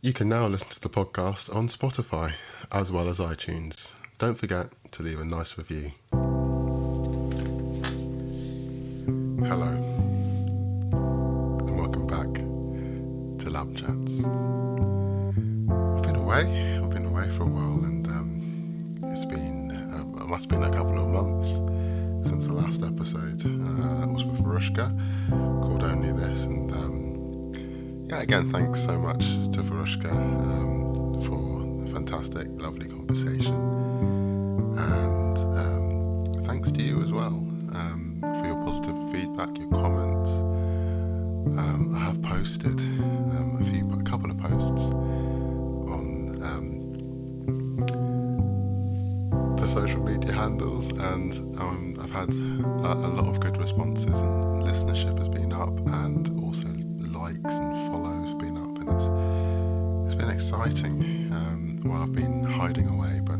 You can now listen to the podcast on Spotify as well as iTunes. Don't forget to leave a nice review. Hello, and welcome back to Lab Chats. I've been away, I've been away for a while, and um, it's been, uh, it must have been a couple of months since the last episode. Uh, was with Varushka, called Only This, and um, yeah, again, thanks so much to Varushka um, for the fantastic, lovely conversation, and um, thanks to you as well um, for your positive feedback, your comments. Um, I have posted um, a few, a couple of posts on um, the social media handles, and I've had a, a lot of good responses, and listenership has been up, and likes and follows been up, and it's it's been exciting um, while I've been hiding away. But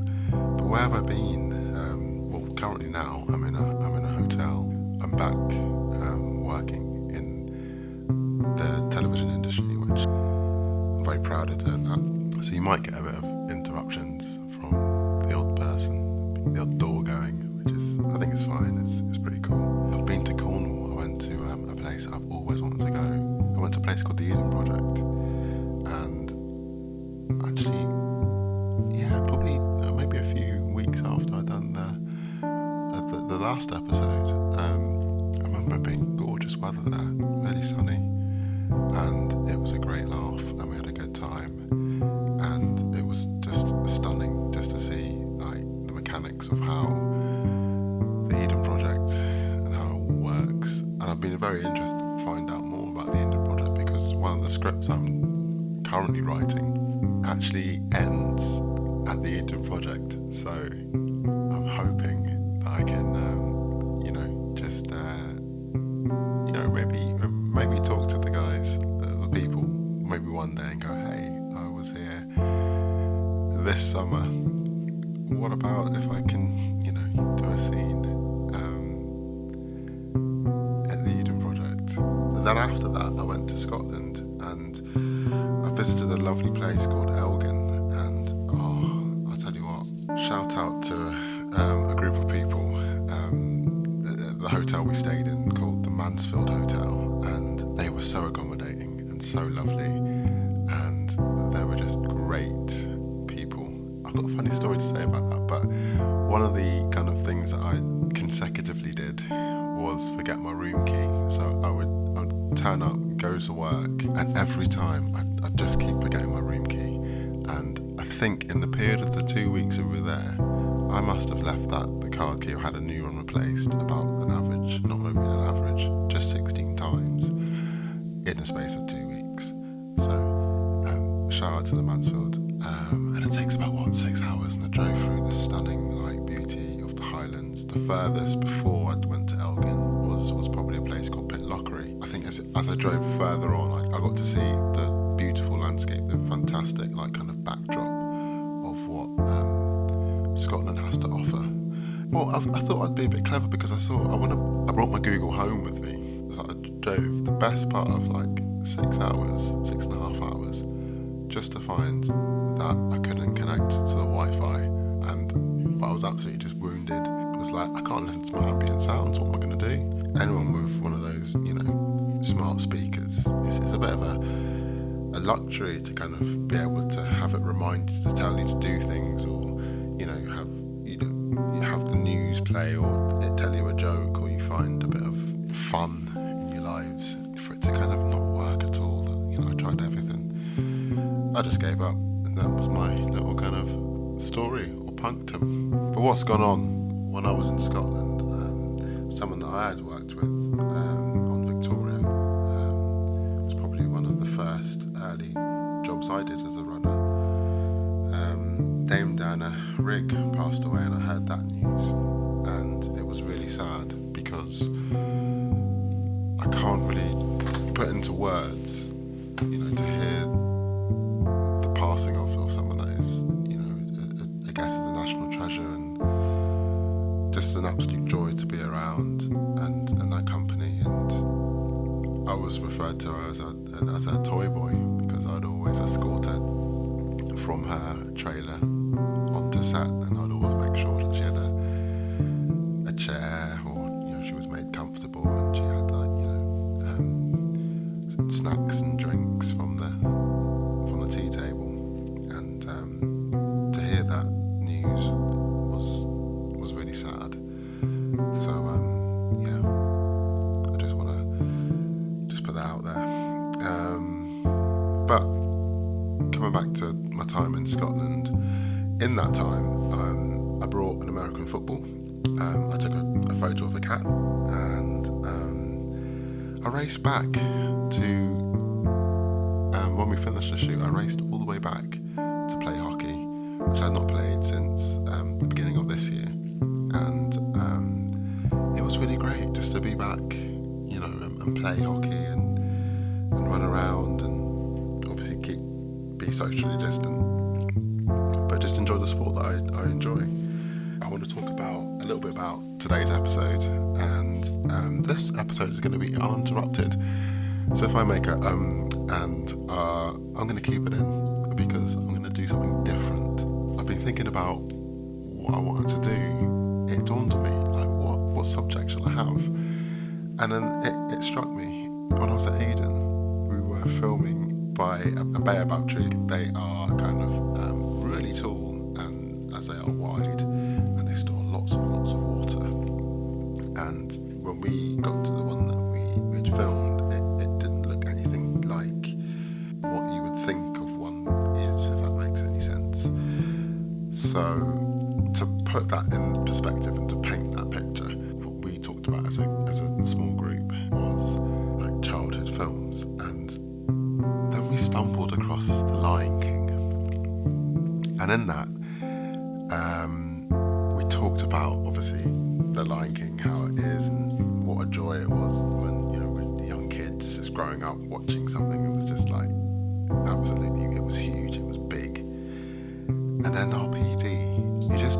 but where have I been? Um, well, currently now I'm in a I'm in a hotel. I'm back um, working in the television industry, which I'm very proud of doing that. So you might get a bit of interruptions from the odd person, the odd door going, which is I think is fine. It's it's pretty cool. I've been to Cornwall. I went to um, a place I've always wanted to go. Went to a place called the Eden Project, and actually, yeah, probably uh, maybe a few weeks after I'd done the uh, the, the last episode, um, I remember it being gorgeous weather there, really sunny, and it was a great laugh, and we had a good time, and it was just stunning just to see like the mechanics of how the Eden Project and how it works, and I've been very interested the scripts I'm currently writing actually ends at the Eden Project, so I'm hoping that I can, um, you know, just, uh, you know, maybe maybe talk to the guys, uh, the people, maybe one day and go, hey, I was here this summer. What about if I can, you know, do a scene um, at the Eden Project? And then after that, I went to Scotland and I visited a lovely place called Elgin. And oh, I'll tell you what, shout out to um, a group of people, um, the, the hotel we stayed in called the Mansefield Hotel, and they were so accommodating and so lovely, and they were just great people. I've got a funny story to say about that, but one of the kind of things that I consecutively did was forget my room key. So I would, I would turn up, go to work, and every time I'd, I'd just keep forgetting my room key. And I think in the period of the two weeks that we were there, I must have left that the card key or had a new one replaced about an average, not even an average, just 16 times in a space of two weeks. So um, shout out to the Mansefield. Um, and it takes about what six hours, and I drove through the stunning like beauty of the Highlands. The furthest before as I drove further on, I, I got to see the beautiful landscape, the fantastic like kind of backdrop of what um, Scotland has to offer. Well, I, I thought I'd be a bit clever because I thought I want to. I brought my Google Home with me. So I drove the best part of like six hours, six and a half hours, just to find that I couldn't connect to the Wi-Fi, and I was absolutely just wounded. It was like I can't listen to my ambient sounds. What am I going to do? Anyone with one of those, you know, smart speakers, it's, a bit of a a luxury to kind of be able to have it remind to tell you to do things, or you know, have you know, you have the news play, or it tell you a joke, or you find a bit of fun in your lives. For it to kind of not work at all, you know, I tried everything. I just gave up, and that was my little kind of story or punctum. But what's gone on when I was in Scotland? Um, someone that I had worked with um, first early jobs I did as a runner. Um, Dame Diana Rigg passed away, and I heard that news, and it was really sad because I can't really put into words, you know, to hear the passing of, of someone that is, you know, I, guess is a national treasure and just an absolute joy to be around and, and that company. And I was referred to as a, as a toy boy because I'd always escorted from her trailer onto set, and I'd always make sure that she had a a chair or you know she was made comfortable and she had like you know um, snacks and drinks put that out there. Um, but coming back to my time in Scotland, in that time, um, I brought an American football. Um, I took a, a photo of a cat and um, I raced back to um, when we finished the shoot. I raced all the way back to play hockey, which I had not played since the beginning of this year, and it was really great just to be back, you know, and, play hockey and socially distant, but just enjoy the sport that I, I enjoy. I want to talk about a little bit about today's episode, and um, this episode is going to be uninterrupted. So if I make a um and uh, I'm going to keep it in because I'm going to do something different. I've been thinking about what I wanted to do. It dawned on me like what what subject shall I have, and then it, it struck me when I was at Eden. We were filming by a, a baobab tree. They are kind of um, really tall and as they are wide, and they store lots and lots of water. And when we got to the one that we we'd filmed,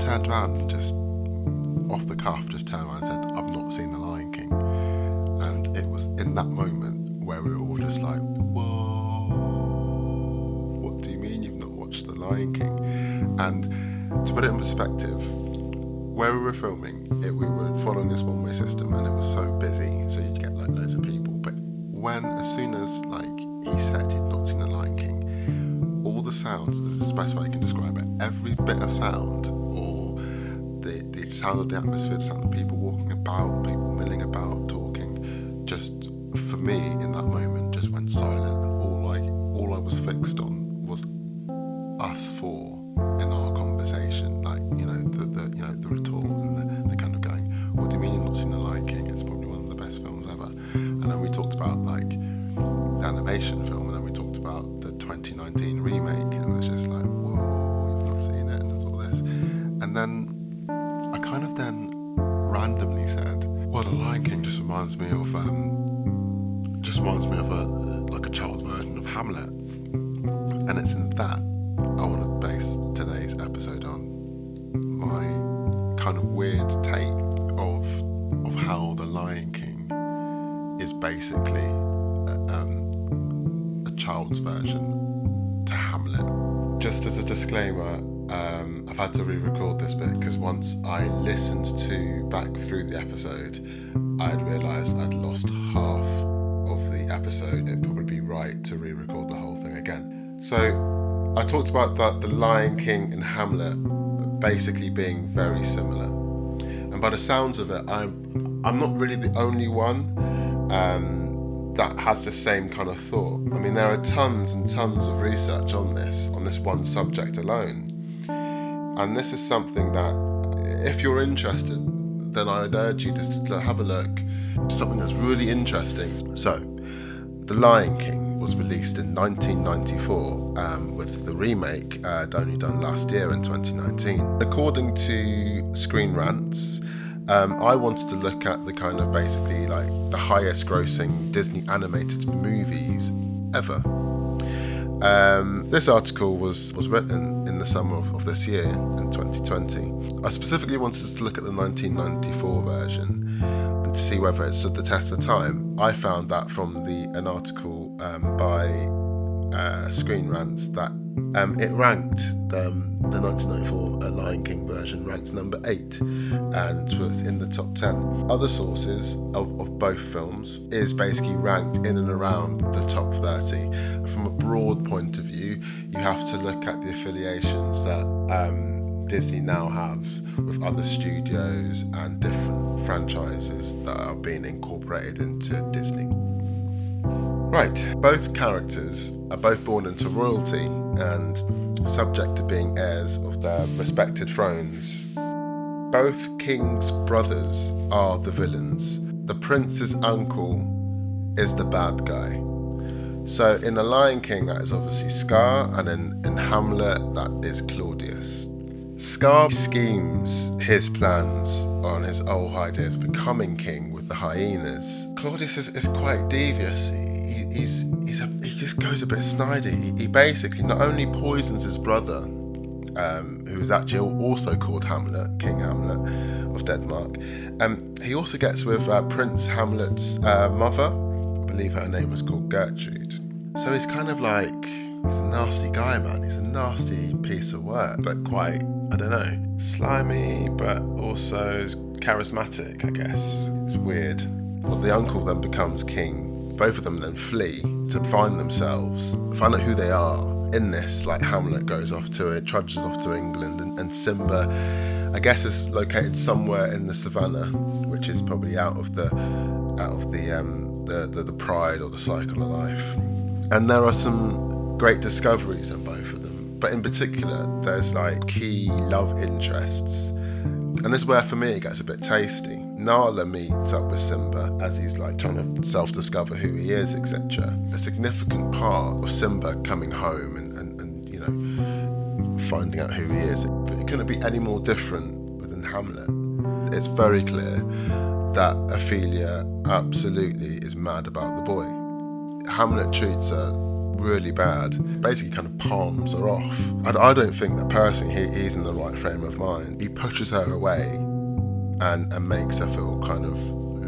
turned around and just off the cuff, just turned around and said, "I've not seen The Lion King," and it was in that moment where we were all just like, "Whoa, what do you mean you've not watched The Lion King?" And to put it in perspective, where we were filming, it, we were following this one-way system, and it was so busy, so you'd get like loads of people. But when, as soon as like he said he'd not seen The Lion King, all the sounds, this is the best way I can describe it, every bit of sound, sound of the atmosphere, the sound of people walking about, people milling about, talking, just for me in that moment just went silent, and all I all I was fixed on was us four in our conversation, like you know the, the you know the retort and the, the kind of going, what do you mean you've not seen The Lion King? It's probably one of the best films ever. And then we talked about like the animation film, reminds me of um, just reminds me of a like a child version of Hamlet, and it's in that I want to base today's episode on my kind of weird take of of how The Lion King is basically uh, um, a child's version to Hamlet. Just as a disclaimer, um, I've had to re-record this bit because once I listened to back through the episode, I had realised I'd lost half of the episode. It'd probably be right to re-record the whole thing again. So I talked about that the Lion King and Hamlet basically being very similar, and by the sounds of it, I'm I'm not really the only one um, that has the same kind of thought. I mean, there are tons and tons of research on this on this one subject alone, and this is something that if you're interested, then I'd urge you just to have a look. Something that's really interesting. So, The Lion King was released in 1994 um, with the remake uh, only done last year in 2019. According to Screen Rants, um, I wanted to look at the kind of basically like the highest grossing Disney animated movies ever. Um, this article was, was written in the summer of, of this year, in 2020. I specifically wanted to look at the 1994 version and to see whether it stood the test of time. I found that from the an article um, by uh, Screen Rants that Um, it ranked um, the 1994 uh, Lion King version ranked number eight and was in the top 10. Other sources of, of both films is basically ranked in and around the top 30. From a broad point of view, you have to look at the affiliations that um, Disney now has with other studios and different franchises that are being incorporated into Disney. Right, both characters are both born into royalty and subject to being heirs of their respected thrones. Both kings' brothers are the villains. The prince's uncle is the bad guy. So in The Lion King, that is obviously Scar, and in, in Hamlet, that is Claudius. Scar schemes his plans on his old ideas of becoming king with the hyenas. Claudius is, is quite devious. A, he just goes a bit snidey. He, he basically not only poisons his brother, um, who is actually also called Hamlet, King Hamlet of Denmark. Um, he also gets with uh, Prince Hamlet's uh, mother. I believe her name was called Gertrude. So he's kind of like he's a nasty guy, man. He's a nasty piece of work, but quite I don't know, slimy, but also charismatic. I guess it's weird. Well, the uncle then becomes king both of them then flee to find themselves, find out who they are in this. Like Hamlet goes off to it, trudges off to England, and, and Simba, I guess, is located somewhere in the savannah, which is probably out of the out of the um, the, the, the pride or the cycle of life. And there are some great discoveries in both of them, but in particular, there's like key love interests, and this is where for me it gets a bit tasty Nala meets up with Simba as he's like trying to self discover who he is, etc. A significant part of Simba coming home and, and, and, you know, finding out who he is. It couldn't be any more different within Hamlet. It's very clear that Ophelia absolutely is mad about the boy. Hamlet treats her really bad, basically kind of palms her off. I, I don't think that personally he, he's in the right frame of mind. He pushes her away and, and makes her feel kind of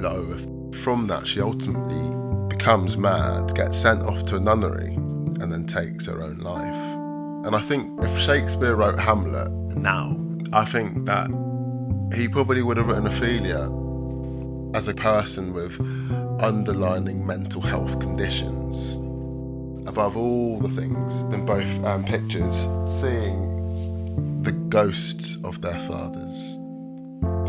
low. From that, she ultimately becomes mad, gets sent off to a nunnery, and then takes her own life. And I think if Shakespeare wrote Hamlet now, I think that he probably would have written Ophelia as a person with underlying mental health conditions. Above all the things in both um, pictures, seeing the ghosts of their fathers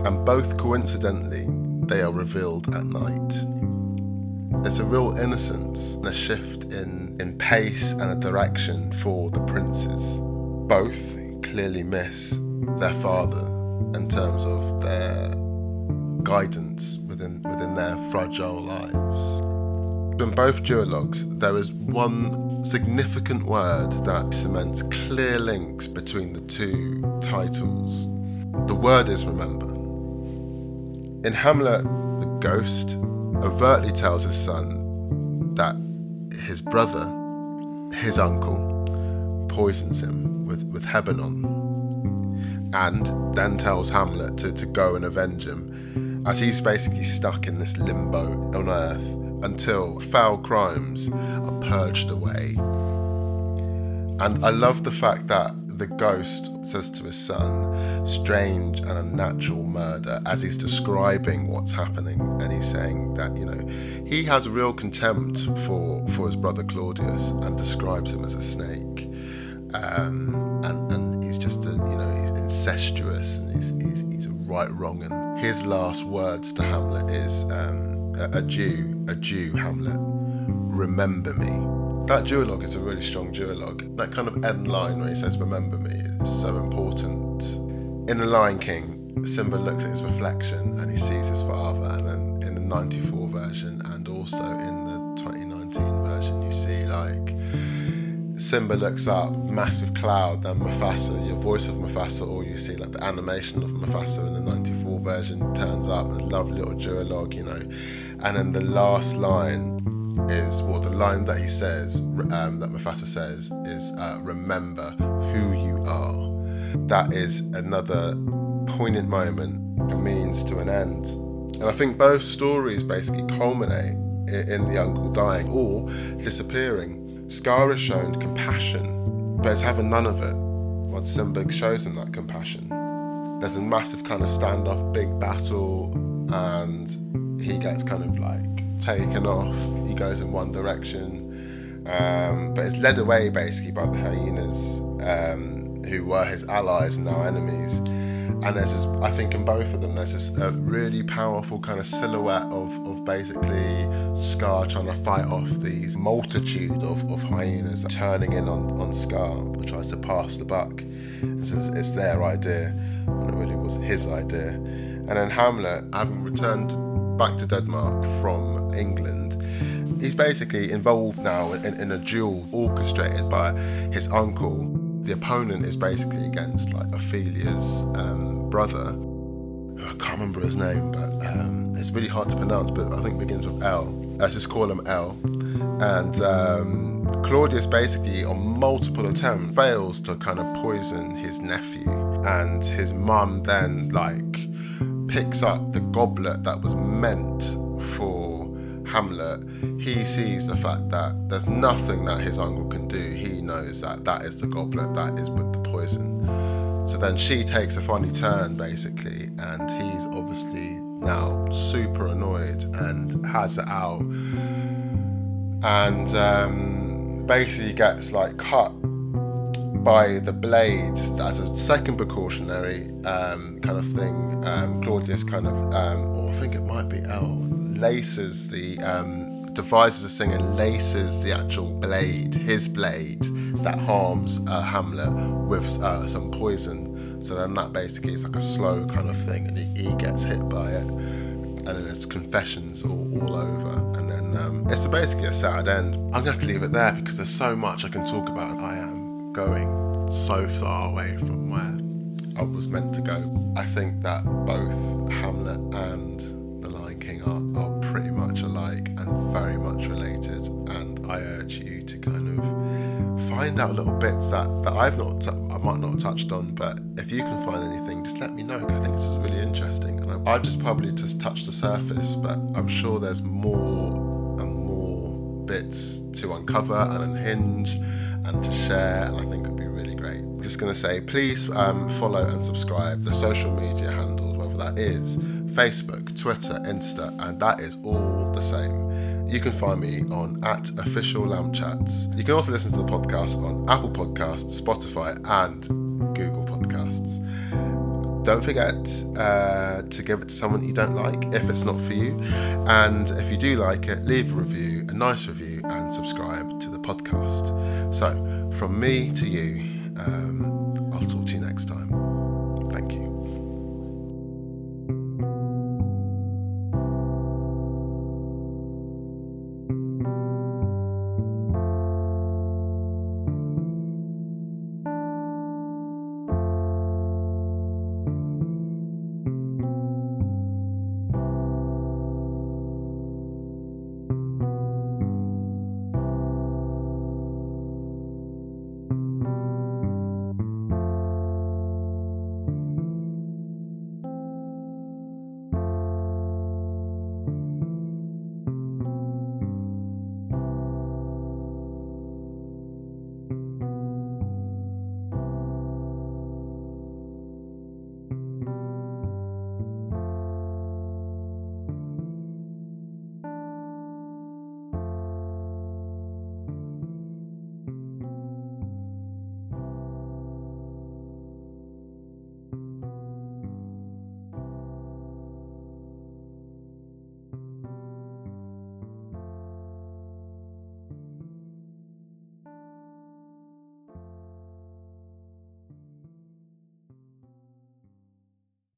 and both coincidentally, they are revealed at night. There's a real innocence and a shift in, in pace and a direction for the princes. Both clearly miss their father in terms of their guidance within, within their fragile lives. In both duologues, there is one significant word that cements clear links between the two titles. The word is remember. In Hamlet, the ghost overtly tells his son that his brother, his uncle, poisons him with, with Hebenon, and then tells Hamlet to, to go and avenge him, as he's basically stuck in this limbo on earth until foul crimes are purged away. And I love the fact that the ghost says to his son, strange and unnatural murder, as he's describing what's happening. And he's saying that, you know, he has real contempt for, for his brother Claudius and describes him as a snake. Um, and, and he's just, a, you know, he's incestuous and he's, he's, he's a right wrong. And his last words to Hamlet is um, a, adieu, a Jew, Hamlet, remember me that duologue is a really strong duologue. That kind of end line where he says, Remember me, is so important. In The Lion King, Simba looks at his reflection and he sees his father, and then in the 94 version and also in the 2019 version, you see like Simba looks up, massive cloud, then Mufasa, your voice of Mufasa, or you see like the animation of Mufasa in the 94 version turns up, a lovely little duologue, you know. And then the last line is well the line that he says um, that Mufasa says is uh, remember who you are. That is another poignant moment a means to an end. And I think both stories basically culminate in, in the uncle dying or disappearing. Scar is shown compassion but it's having none of it. Once Simba shows him that compassion, there's a massive kind of standoff, big battle, and he gets kind of like taken off. He goes in one direction, um, but it's led away basically by the hyenas, um, who were his allies and now enemies. And there's this, I think in both of them, there's this uh, really powerful kind of silhouette of, of basically Scar trying to fight off these multitude of, of hyenas turning in on, on Scar, who tries to pass the buck. It's, it's their idea, and it really was his idea. And then Hamlet, having returned back to Denmark from England, he's basically involved now in, in a duel orchestrated by his uncle. The opponent is basically against like Ophelia's um, brother. I can't remember his name, but um, it's really hard to pronounce. But I think it begins with L. Let's just call him L. And um, Claudius basically, on multiple attempts, fails to kind of poison his nephew, and his mum then like picks up the goblet that was meant Hamlet, he sees the fact that there's nothing that his uncle can do. He knows that that is the goblet, that is with the poison. So then she takes a funny turn basically, and he's obviously now super annoyed and has it out, and um, basically gets like cut by the blade as a second precautionary um, kind of thing. Um, Claudius kind of, um, or I think it might be L, laces the, um, devises a thing and laces the actual blade, his blade, that harms uh, Hamlet with uh, some poison. So then that basically is like a slow kind of thing, and he, gets hit by it. And then it's confessions all, all over, and then um, it's basically a sad end. I'm going to leave it there because there's so much I can talk about. I am going so far away from where I was meant to go. I think that both Hamlet and find out little bits that, that I've not, t- I might not have touched on, but if you can find anything, just let me know. I think this is really interesting, and I, I've just probably just touched the surface, but I'm sure there's more and more bits to uncover and unhinge and to share, and I think it'd be really great. Just gonna say, please um, follow and subscribe the social media handles, whether that is Facebook, Twitter, Insta, and that is all the same. You can find me on at official lamb chats. You can also listen to the podcast on Apple Podcasts, Spotify, and Google Podcasts. Don't forget uh, to give it to someone you don't like if it's not for you. And if you do like it, leave a review, a nice review, and subscribe to the podcast. So, from me to you, um, I'll talk to you next time.